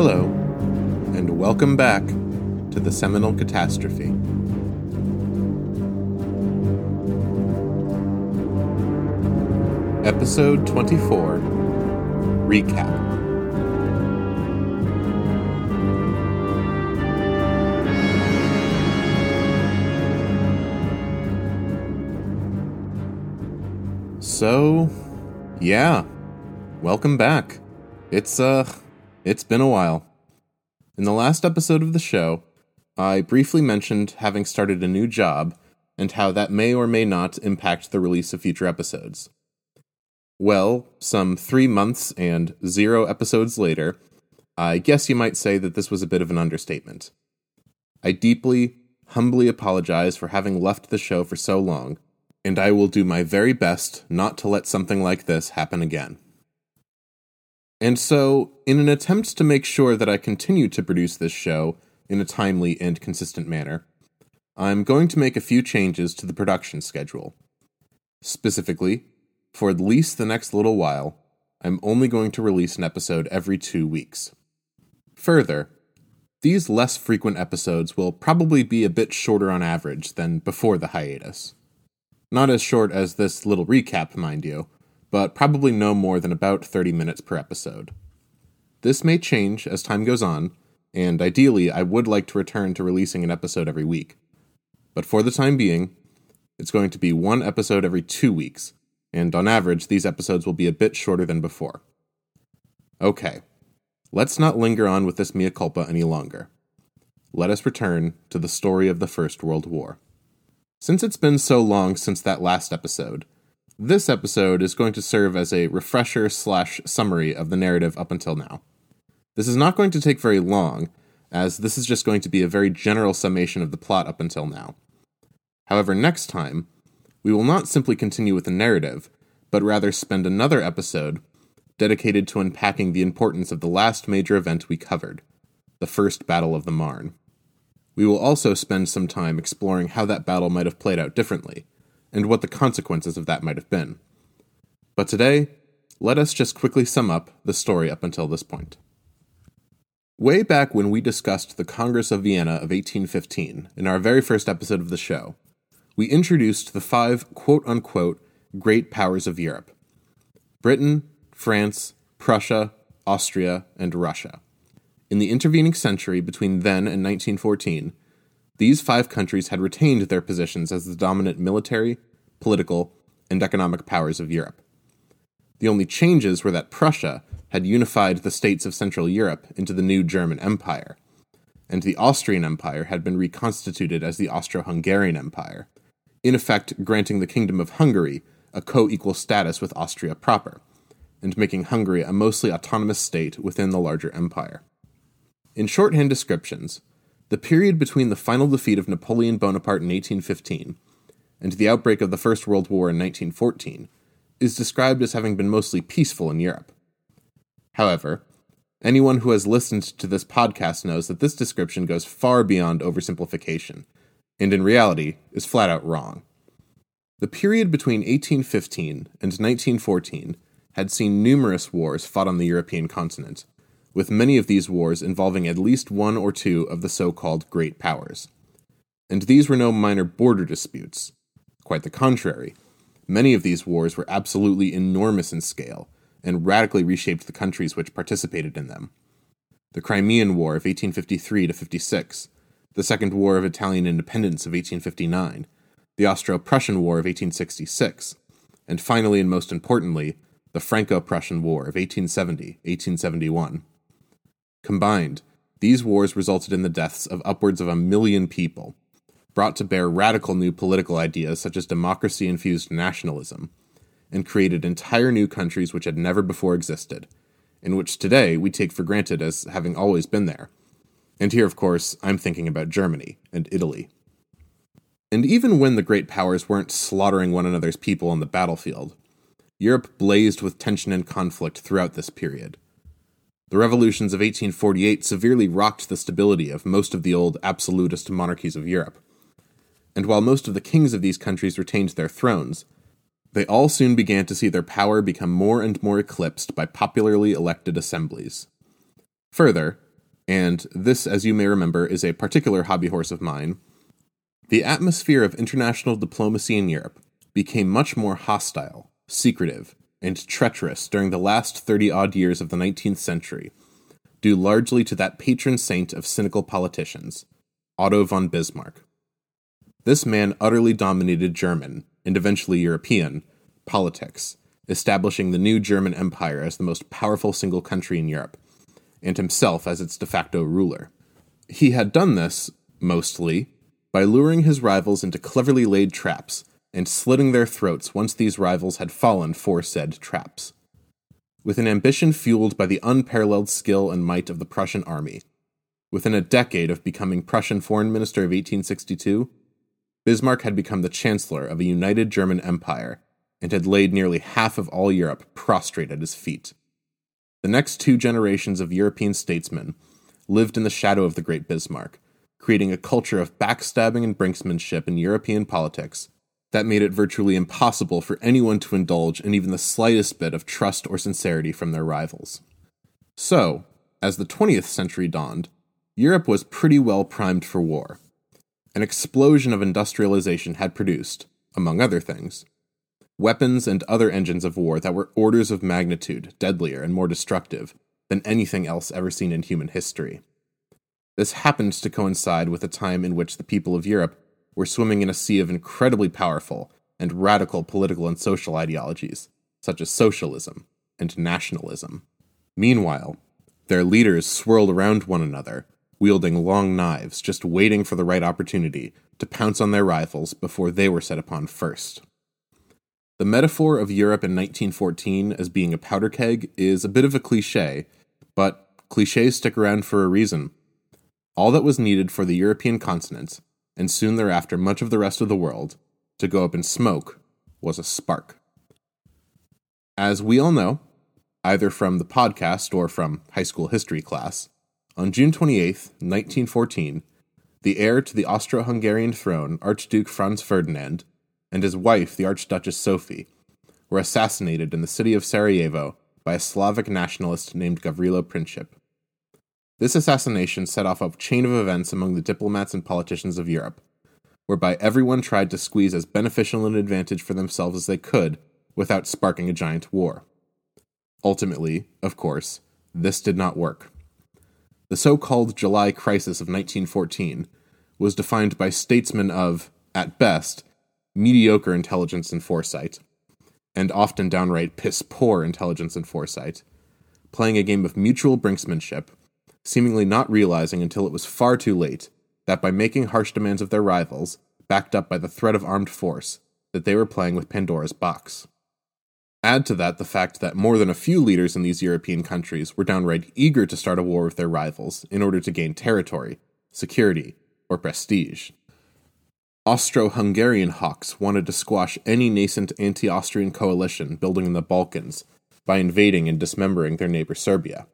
Hello, and welcome back to the Seminal Catastrophe. Episode 24 Recap. So, yeah, welcome back. It's, uh, it's been a while. In the last episode of the show, I briefly mentioned having started a new job and how that may or may not impact the release of future episodes. Well, some three months and zero episodes later, I guess you might say that this was a bit of an understatement. I deeply, humbly apologize for having left the show for so long and I will do my very best not to let something like this happen again. And so, in an attempt to make sure that I continue to produce this show in a timely and consistent manner, I'm going to make a few changes to the production schedule. Specifically, for at least the next little while, I'm only going to release an episode every two weeks. Further, these less frequent episodes will probably be a bit shorter on average than before the hiatus. Not as short as this little recap, mind you, but probably no more than about 30 minutes per episode. This may change as time goes on, and ideally, I would like to return to releasing an episode every week. But for the time being, it's going to be one episode every two weeks, and on average, these episodes will be a bit shorter than before. Okay, let's not linger on with this mea culpa any longer. Let us return to the story of the First World War. Since it's been so long since that last episode, this episode is going to serve as a refresher slash summary of the narrative up until now. This is not going to take very long, as this is just going to be a very general summation of the plot up until now. However, next time, we will not simply continue with the narrative, but rather spend another episode dedicated to unpacking the importance of the last major event we covered the First Battle of the Marne. We will also spend some time exploring how that battle might have played out differently, and what the consequences of that might have been. But today, let us just quickly sum up the story up until this point. Way back when we discussed the Congress of Vienna of 1815 in our very first episode of the show, we introduced the five quote unquote great powers of Europe Britain, France, Prussia, Austria, and Russia. In the intervening century between then and 1914, these five countries had retained their positions as the dominant military, political, and economic powers of Europe. The only changes were that Prussia had unified the states of Central Europe into the new German Empire, and the Austrian Empire had been reconstituted as the Austro Hungarian Empire, in effect granting the Kingdom of Hungary a co equal status with Austria proper, and making Hungary a mostly autonomous state within the larger empire. In shorthand descriptions, the period between the final defeat of Napoleon Bonaparte in 1815 and the outbreak of the First World War in 1914 is described as having been mostly peaceful in Europe. However, anyone who has listened to this podcast knows that this description goes far beyond oversimplification, and in reality is flat out wrong. The period between 1815 and 1914 had seen numerous wars fought on the European continent, with many of these wars involving at least one or two of the so called great powers. And these were no minor border disputes. Quite the contrary. Many of these wars were absolutely enormous in scale and radically reshaped the countries which participated in them. The Crimean War of 1853 to 56, the Second War of Italian Independence of 1859, the Austro Prussian War of 1866, and finally and most importantly, the Franco Prussian War of 1870 1871. Combined, these wars resulted in the deaths of upwards of a million people, brought to bear radical new political ideas such as democracy infused nationalism, and created entire new countries which had never before existed, and which today we take for granted as having always been there. And here, of course, I'm thinking about Germany and Italy. And even when the great powers weren't slaughtering one another's people on the battlefield, Europe blazed with tension and conflict throughout this period the revolutions of 1848 severely rocked the stability of most of the old absolutist monarchies of Europe. And while most of the kings of these countries retained their thrones, they all soon began to see their power become more and more eclipsed by popularly elected assemblies. Further, and this, as you may remember, is a particular hobby horse of mine, the atmosphere of international diplomacy in Europe became much more hostile, secretive, and treacherous during the last 30 odd years of the 19th century, due largely to that patron saint of cynical politicians, Otto von Bismarck. This man utterly dominated German, and eventually European, politics, establishing the new German Empire as the most powerful single country in Europe, and himself as its de facto ruler. He had done this, mostly, by luring his rivals into cleverly laid traps and slitting their throats once these rivals had fallen for said traps. With an ambition fueled by the unparalleled skill and might of the Prussian army, within a decade of becoming Prussian foreign minister of 1862, Bismarck had become the chancellor of a united German empire and had laid nearly half of all Europe prostrate at his feet. The next two generations of European statesmen lived in the shadow of the great Bismarck, creating a culture of backstabbing and brinksmanship in European politics that made it virtually impossible for anyone to indulge in even the slightest bit of trust or sincerity from their rivals. So, as the 20th century dawned, Europe was pretty well primed for war. An explosion of industrialization had produced, among other things, weapons and other engines of war that were orders of magnitude deadlier and more destructive than anything else ever seen in human history. This happened to coincide with a time in which the people of Europe were swimming in a sea of incredibly powerful and radical political and social ideologies, such as socialism and nationalism. Meanwhile, their leaders swirled around one another, wielding long knives, just waiting for the right opportunity to pounce on their rivals before they were set upon first. The metaphor of Europe in 1914 as being a powder keg is a bit of a cliche, but cliches stick around for a reason. All that was needed for the European continent, and soon thereafter much of the rest of the world, to go up in smoke was a spark. As we all know, either from the podcast or from high school history class, on June 28, 1914, the heir to the Austro Hungarian throne, Archduke Franz Ferdinand, and his wife, the Archduchess Sophie, were assassinated in the city of Sarajevo by a Slavic nationalist named Gavrilo Princip. This assassination set off a chain of events among the diplomats and politicians of Europe, whereby everyone tried to squeeze as beneficial an advantage for themselves as they could without sparking a giant war. Ultimately, of course, this did not work. The so called July Crisis of 1914 was defined by statesmen of, at best, mediocre intelligence and foresight, and often downright piss poor intelligence and foresight, playing a game of mutual brinksmanship, seemingly not realizing until it was far too late that by making harsh demands of their rivals, backed up by the threat of armed force, that they were playing with Pandora's box. Add to that the fact that more than a few leaders in these European countries were downright eager to start a war with their rivals in order to gain territory, security, or prestige. Austro Hungarian hawks wanted to squash any nascent anti Austrian coalition building in the Balkans by invading and dismembering their neighbor Serbia.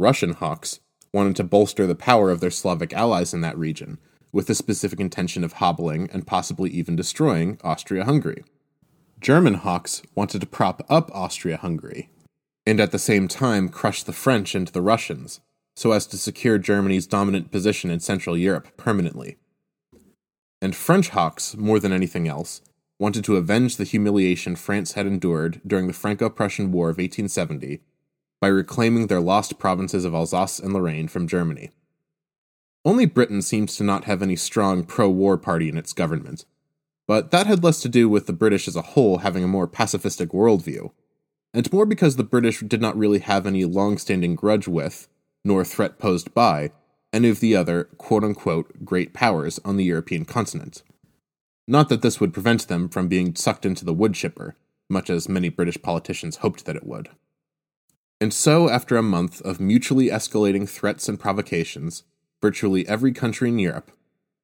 Russian hawks wanted to bolster the power of their Slavic allies in that region, with the specific intention of hobbling and possibly even destroying Austria Hungary. German hawks wanted to prop up Austria Hungary, and at the same time crush the French and the Russians, so as to secure Germany's dominant position in Central Europe permanently and French hawks, more than anything else, wanted to avenge the humiliation France had endured during the Franco Prussian War of 1870 by reclaiming their lost provinces of Alsace and Lorraine from Germany. Only Britain seems to not have any strong pro war party in its government, but that had less to do with the British as a whole having a more pacifistic worldview, and more because the British did not really have any long standing grudge with, nor threat posed by, any of the other quote unquote great powers on the European continent. Not that this would prevent them from being sucked into the wood chipper, much as many British politicians hoped that it would. And so, after a month of mutually escalating threats and provocations, virtually every country in Europe,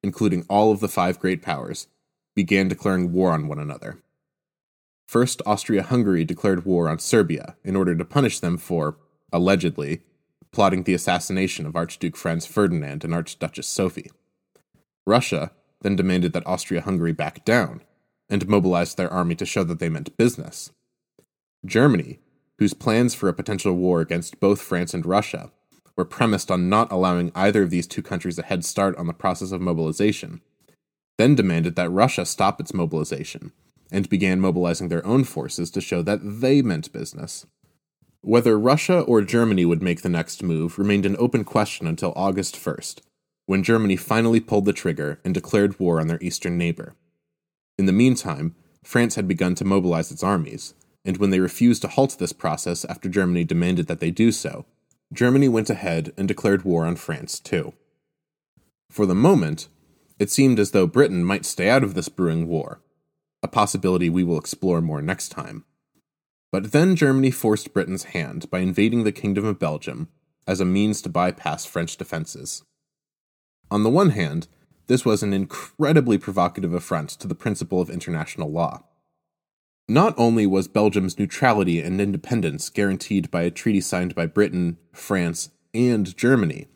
including all of the five great powers, began declaring war on one another. First, Austria Hungary declared war on Serbia in order to punish them for, allegedly, plotting the assassination of Archduke Franz Ferdinand and Archduchess Sophie. Russia then demanded that Austria Hungary back down and mobilized their army to show that they meant business. Germany, whose plans for a potential war against both France and Russia were premised on not allowing either of these two countries a head start on the process of mobilization, then demanded that Russia stop its mobilization and began mobilizing their own forces to show that they meant business. Whether Russia or Germany would make the next move remained an open question until August 1st, when Germany finally pulled the trigger and declared war on their eastern neighbor. In the meantime, France had begun to mobilize its armies, and when they refused to halt this process after Germany demanded that they do so, Germany went ahead and declared war on France too. For the moment, it seemed as though Britain might stay out of this brewing war, a possibility we will explore more next time. But then Germany forced Britain's hand by invading the Kingdom of Belgium as a means to bypass French defenses. On the one hand, this was an incredibly provocative affront to the principle of international law. Not only was Belgium's neutrality and independence guaranteed by a treaty signed by Britain, France, and Germany,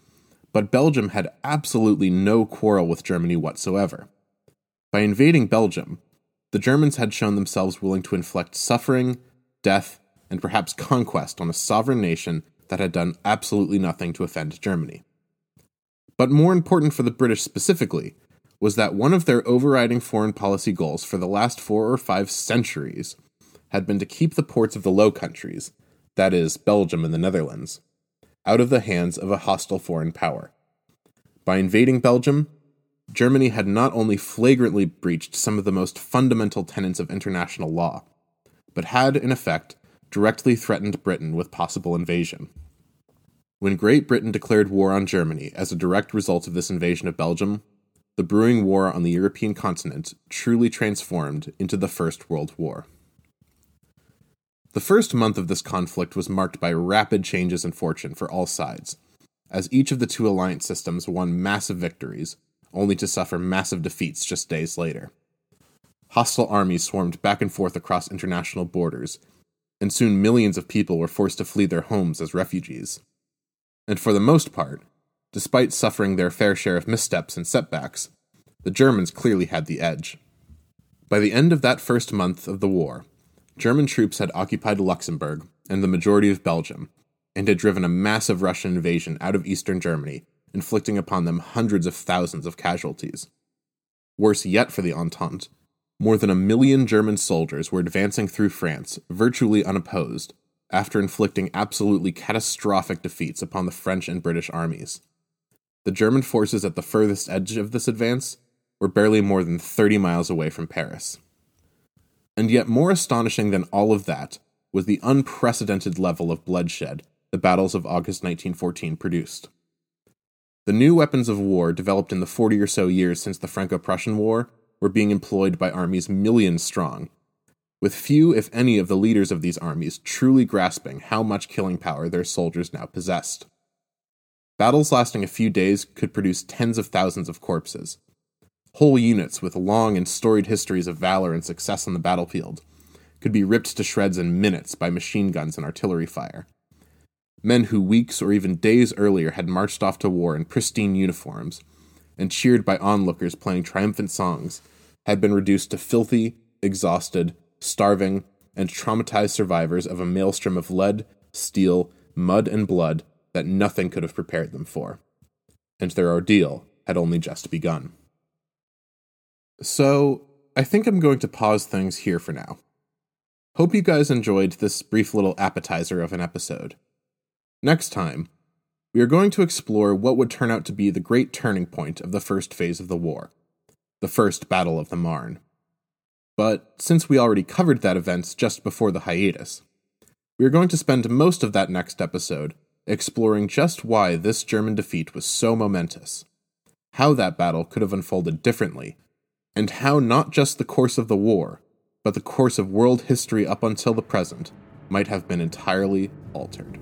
but Belgium had absolutely no quarrel with Germany whatsoever. By invading Belgium, the Germans had shown themselves willing to inflict suffering, death, and perhaps conquest on a sovereign nation that had done absolutely nothing to offend Germany. But more important for the British specifically was that one of their overriding foreign policy goals for the last four or five centuries had been to keep the ports of the Low Countries, that is, Belgium and the Netherlands, out of the hands of a hostile foreign power. By invading Belgium, Germany had not only flagrantly breached some of the most fundamental tenets of international law, but had, in effect, directly threatened Britain with possible invasion. When Great Britain declared war on Germany as a direct result of this invasion of Belgium, the brewing war on the European continent truly transformed into the First World War. The first month of this conflict was marked by rapid changes in fortune for all sides, as each of the two alliance systems won massive victories, only to suffer massive defeats just days later. Hostile armies swarmed back and forth across international borders, and soon millions of people were forced to flee their homes as refugees. And for the most part, despite suffering their fair share of missteps and setbacks, the Germans clearly had the edge. By the end of that first month of the war, German troops had occupied Luxembourg and the majority of Belgium, and had driven a massive Russian invasion out of eastern Germany, inflicting upon them hundreds of thousands of casualties. Worse yet for the Entente, more than a million German soldiers were advancing through France virtually unopposed after inflicting absolutely catastrophic defeats upon the French and British armies. The German forces at the furthest edge of this advance were barely more than 30 miles away from Paris. And yet, more astonishing than all of that was the unprecedented level of bloodshed the battles of August 1914 produced. The new weapons of war developed in the 40 or so years since the Franco Prussian War were being employed by armies millions strong, with few, if any, of the leaders of these armies truly grasping how much killing power their soldiers now possessed. Battles lasting a few days could produce tens of thousands of corpses, Whole units with long and storied histories of valor and success on the battlefield could be ripped to shreds in minutes by machine guns and artillery fire. Men who weeks or even days earlier had marched off to war in pristine uniforms and cheered by onlookers playing triumphant songs had been reduced to filthy, exhausted, starving, and traumatized survivors of a maelstrom of lead, steel, mud, and blood that nothing could have prepared them for. And their ordeal had only just begun. So, I think I'm going to pause things here for now. Hope you guys enjoyed this brief little appetizer of an episode. Next time, we are going to explore what would turn out to be the great turning point of the first phase of the war the First Battle of the Marne. But since we already covered that event just before the hiatus, we are going to spend most of that next episode exploring just why this German defeat was so momentous, how that battle could have unfolded differently and how not just the course of the war, but the course of world history up until the present might have been entirely altered.